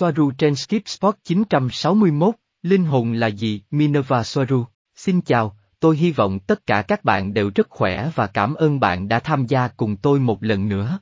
Soaru trên Skip Spot 961, Linh hồn là gì? Minerva Soaru. Xin chào, tôi hy vọng tất cả các bạn đều rất khỏe và cảm ơn bạn đã tham gia cùng tôi một lần nữa.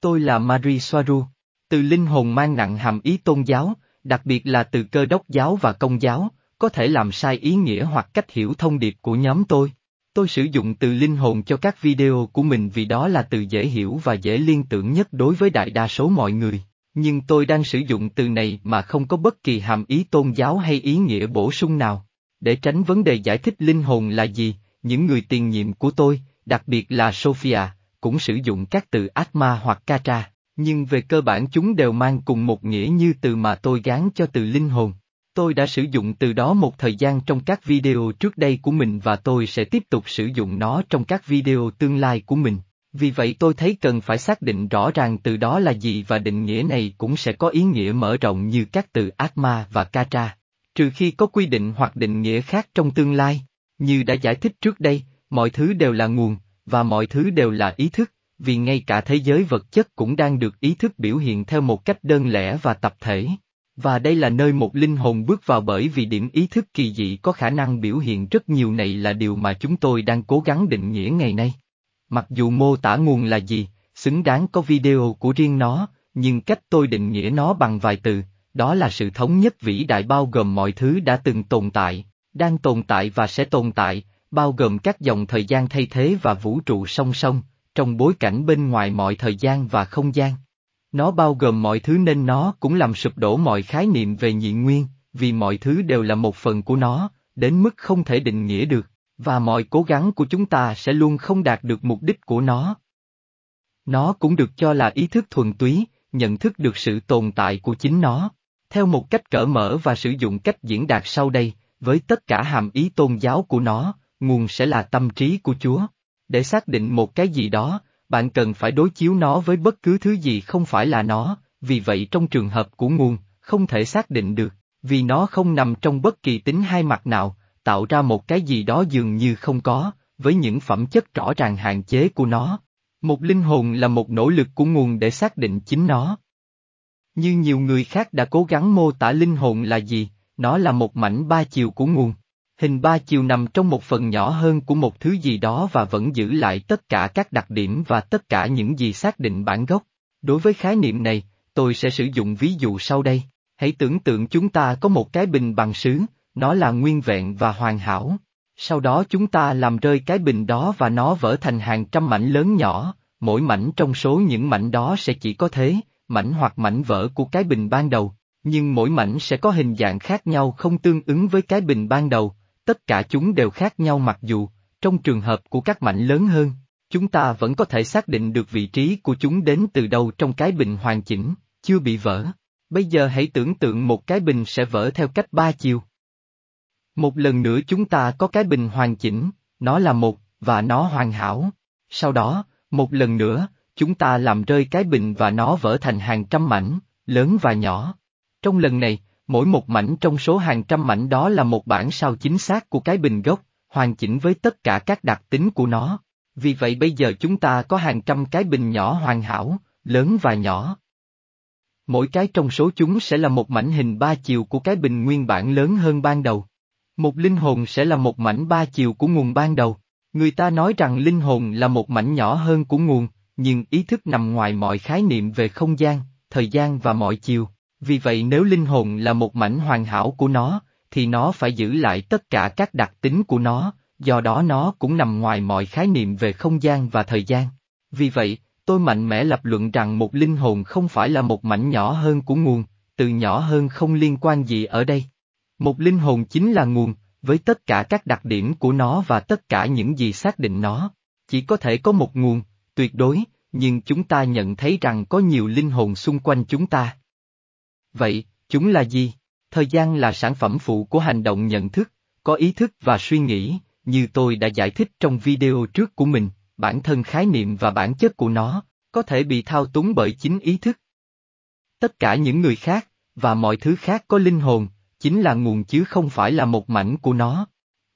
Tôi là Marie Soaru. Từ linh hồn mang nặng hàm ý tôn giáo, đặc biệt là từ cơ đốc giáo và công giáo, có thể làm sai ý nghĩa hoặc cách hiểu thông điệp của nhóm tôi. Tôi sử dụng từ linh hồn cho các video của mình vì đó là từ dễ hiểu và dễ liên tưởng nhất đối với đại đa số mọi người. Nhưng tôi đang sử dụng từ này mà không có bất kỳ hàm ý tôn giáo hay ý nghĩa bổ sung nào. Để tránh vấn đề giải thích linh hồn là gì, những người tiền nhiệm của tôi, đặc biệt là Sophia, cũng sử dụng các từ Atma hoặc Katra, nhưng về cơ bản chúng đều mang cùng một nghĩa như từ mà tôi gán cho từ linh hồn. Tôi đã sử dụng từ đó một thời gian trong các video trước đây của mình và tôi sẽ tiếp tục sử dụng nó trong các video tương lai của mình. Vì vậy tôi thấy cần phải xác định rõ ràng từ đó là gì và định nghĩa này cũng sẽ có ý nghĩa mở rộng như các từ Atma và Katra. Trừ khi có quy định hoặc định nghĩa khác trong tương lai, như đã giải thích trước đây, mọi thứ đều là nguồn, và mọi thứ đều là ý thức, vì ngay cả thế giới vật chất cũng đang được ý thức biểu hiện theo một cách đơn lẻ và tập thể. Và đây là nơi một linh hồn bước vào bởi vì điểm ý thức kỳ dị có khả năng biểu hiện rất nhiều này là điều mà chúng tôi đang cố gắng định nghĩa ngày nay. Mặc dù mô tả nguồn là gì, xứng đáng có video của riêng nó, nhưng cách tôi định nghĩa nó bằng vài từ, đó là sự thống nhất vĩ đại bao gồm mọi thứ đã từng tồn tại, đang tồn tại và sẽ tồn tại, bao gồm các dòng thời gian thay thế và vũ trụ song song, trong bối cảnh bên ngoài mọi thời gian và không gian. Nó bao gồm mọi thứ nên nó cũng làm sụp đổ mọi khái niệm về nhị nguyên, vì mọi thứ đều là một phần của nó, đến mức không thể định nghĩa được, và mọi cố gắng của chúng ta sẽ luôn không đạt được mục đích của nó. Nó cũng được cho là ý thức thuần túy, nhận thức được sự tồn tại của chính nó. Theo một cách cởi mở và sử dụng cách diễn đạt sau đây, với tất cả hàm ý tôn giáo của nó, nguồn sẽ là tâm trí của Chúa. Để xác định một cái gì đó, bạn cần phải đối chiếu nó với bất cứ thứ gì không phải là nó, vì vậy trong trường hợp của nguồn, không thể xác định được, vì nó không nằm trong bất kỳ tính hai mặt nào, tạo ra một cái gì đó dường như không có, với những phẩm chất rõ ràng hạn chế của nó. Một linh hồn là một nỗ lực của nguồn để xác định chính nó. Như nhiều người khác đã cố gắng mô tả linh hồn là gì, nó là một mảnh ba chiều của nguồn. Hình ba chiều nằm trong một phần nhỏ hơn của một thứ gì đó và vẫn giữ lại tất cả các đặc điểm và tất cả những gì xác định bản gốc. Đối với khái niệm này, tôi sẽ sử dụng ví dụ sau đây. Hãy tưởng tượng chúng ta có một cái bình bằng sứ, nó là nguyên vẹn và hoàn hảo. Sau đó chúng ta làm rơi cái bình đó và nó vỡ thành hàng trăm mảnh lớn nhỏ, mỗi mảnh trong số những mảnh đó sẽ chỉ có thế, mảnh hoặc mảnh vỡ của cái bình ban đầu, nhưng mỗi mảnh sẽ có hình dạng khác nhau không tương ứng với cái bình ban đầu, tất cả chúng đều khác nhau mặc dù, trong trường hợp của các mảnh lớn hơn, chúng ta vẫn có thể xác định được vị trí của chúng đến từ đâu trong cái bình hoàn chỉnh, chưa bị vỡ. Bây giờ hãy tưởng tượng một cái bình sẽ vỡ theo cách ba chiều. Một lần nữa chúng ta có cái bình hoàn chỉnh, nó là một, và nó hoàn hảo. Sau đó, một lần nữa, chúng ta làm rơi cái bình và nó vỡ thành hàng trăm mảnh, lớn và nhỏ. Trong lần này, mỗi một mảnh trong số hàng trăm mảnh đó là một bản sao chính xác của cái bình gốc, hoàn chỉnh với tất cả các đặc tính của nó. Vì vậy bây giờ chúng ta có hàng trăm cái bình nhỏ hoàn hảo, lớn và nhỏ. Mỗi cái trong số chúng sẽ là một mảnh hình ba chiều của cái bình nguyên bản lớn hơn ban đầu. Một linh hồn sẽ là một mảnh ba chiều của nguồn ban đầu. Người ta nói rằng linh hồn là một mảnh nhỏ hơn của nguồn, nhưng ý thức nằm ngoài mọi khái niệm về không gian, thời gian và mọi chiều. Vì vậy nếu linh hồn là một mảnh hoàn hảo của nó, thì nó phải giữ lại tất cả các đặc tính của nó, do đó nó cũng nằm ngoài mọi khái niệm về không gian và thời gian. Vì vậy, tôi mạnh mẽ lập luận rằng một linh hồn không phải là một mảnh nhỏ hơn của nguồn, từ nhỏ hơn không liên quan gì ở đây. Một linh hồn chính là nguồn, với tất cả các đặc điểm của nó và tất cả những gì xác định nó. Chỉ có thể có một nguồn, tuyệt đối, nhưng chúng ta nhận thấy rằng có nhiều linh hồn xung quanh chúng ta. Vậy, chúng là gì? Thời gian là sản phẩm phụ của hành động nhận thức, có ý thức và suy nghĩ, như tôi đã giải thích trong video trước của mình, bản thân khái niệm và bản chất của nó, có thể bị thao túng bởi chính ý thức. Tất cả những người khác, và mọi thứ khác có linh hồn, chính là nguồn chứ không phải là một mảnh của nó.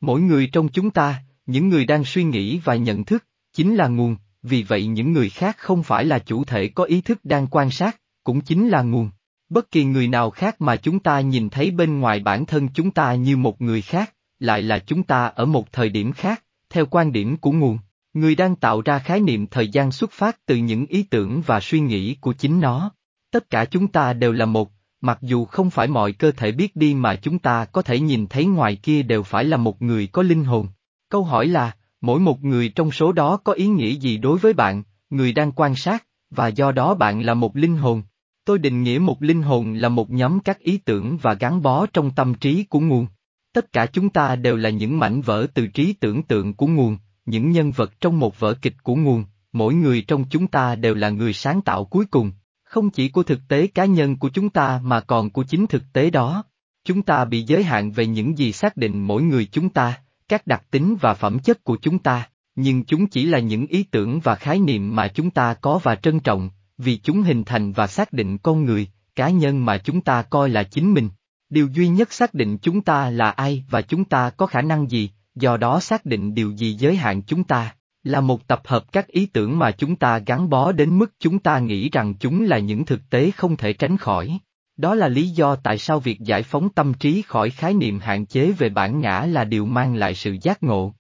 Mỗi người trong chúng ta, những người đang suy nghĩ và nhận thức, chính là nguồn, vì vậy những người khác không phải là chủ thể có ý thức đang quan sát, cũng chính là nguồn. Bất kỳ người nào khác mà chúng ta nhìn thấy bên ngoài bản thân chúng ta như một người khác, lại là chúng ta ở một thời điểm khác, theo quan điểm của nguồn. Người đang tạo ra khái niệm thời gian xuất phát từ những ý tưởng và suy nghĩ của chính nó. Tất cả chúng ta đều là một, mặc dù không phải mọi cơ thể biết đi mà chúng ta có thể nhìn thấy ngoài kia đều phải là một người có linh hồn. Câu hỏi là, mỗi một người trong số đó có ý nghĩa gì đối với bạn, người đang quan sát, và do đó bạn là một linh hồn. Tôi định nghĩa một linh hồn là một nhóm các ý tưởng và gắn bó trong tâm trí của nguồn. Tất cả chúng ta đều là những mảnh vỡ từ trí tưởng tượng của nguồn, những nhân vật trong một vở kịch của nguồn, mỗi người trong chúng ta đều là người sáng tạo cuối cùng, không chỉ của thực tế cá nhân của chúng ta mà còn của chính thực tế đó. Chúng ta bị giới hạn về những gì xác định mỗi người chúng ta, các đặc tính và phẩm chất của chúng ta, nhưng chúng chỉ là những ý tưởng và khái niệm mà chúng ta có và trân trọng, vì chúng hình thành và xác định con người, cá nhân mà chúng ta coi là chính mình. Điều duy nhất xác định chúng ta là ai và chúng ta có khả năng gì, do đó xác định điều gì giới hạn chúng ta, là một tập hợp các ý tưởng mà chúng ta gắn bó đến mức chúng ta nghĩ rằng chúng là những thực tế không thể tránh khỏi. Đó là lý do tại sao việc giải phóng tâm trí khỏi khái niệm hạn chế về bản ngã là điều mang lại sự giác ngộ.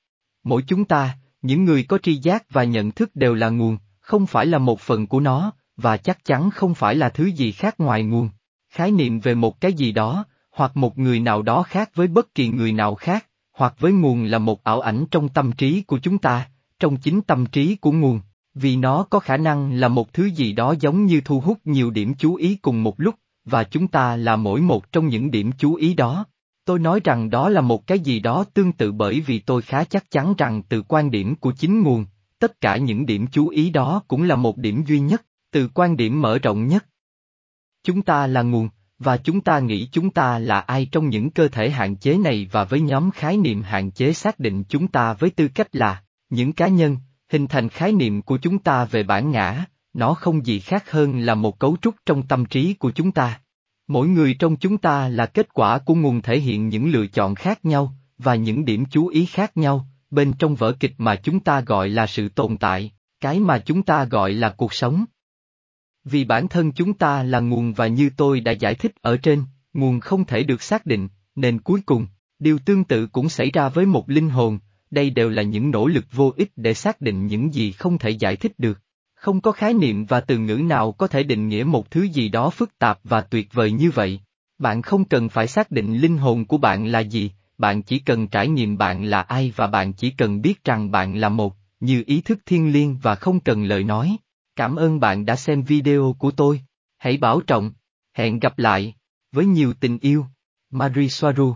Mỗi chúng ta, những người có tri giác và nhận thức đều là nguồn, không phải là một phần của nó, và chắc chắn không phải là thứ gì khác ngoài nguồn. Khái niệm về một cái gì đó, hoặc một người nào đó khác với bất kỳ người nào khác, hoặc với nguồn là một ảo ảnh trong tâm trí của chúng ta, trong chính tâm trí của nguồn, vì nó có khả năng là một thứ gì đó giống như thu hút nhiều điểm chú ý cùng một lúc, và chúng ta là mỗi một trong những điểm chú ý đó. Tôi nói rằng đó là một cái gì đó tương tự bởi vì tôi khá chắc chắn rằng từ quan điểm của chính nguồn, tất cả những điểm chú ý đó cũng là một điểm duy nhất, từ quan điểm mở rộng nhất. Chúng ta là nguồn, và chúng ta nghĩ chúng ta là ai trong những cơ thể hạn chế này và với nhóm khái niệm hạn chế xác định chúng ta với tư cách là những cá nhân, hình thành khái niệm của chúng ta về bản ngã, nó không gì khác hơn là một cấu trúc trong tâm trí của chúng ta. Mỗi người trong chúng ta là kết quả của nguồn thể hiện những lựa chọn khác nhau, và những điểm chú ý khác nhau, bên trong vở kịch mà chúng ta gọi là sự tồn tại, cái mà chúng ta gọi là cuộc sống. Vì bản thân chúng ta là nguồn và như tôi đã giải thích ở trên, nguồn không thể được xác định, nên cuối cùng, điều tương tự cũng xảy ra với một linh hồn, đây đều là những nỗ lực vô ích để xác định những gì không thể giải thích được. Không có khái niệm và từ ngữ nào có thể định nghĩa một thứ gì đó phức tạp và tuyệt vời như vậy. Bạn không cần phải xác định linh hồn của bạn là gì, bạn chỉ cần trải nghiệm bạn là ai và bạn chỉ cần biết rằng bạn là một, như ý thức thiên liêng và không cần lời nói. Cảm ơn bạn đã xem video của tôi. Hãy bảo trọng. Hẹn gặp lại. Với nhiều tình yêu. Marie Soaru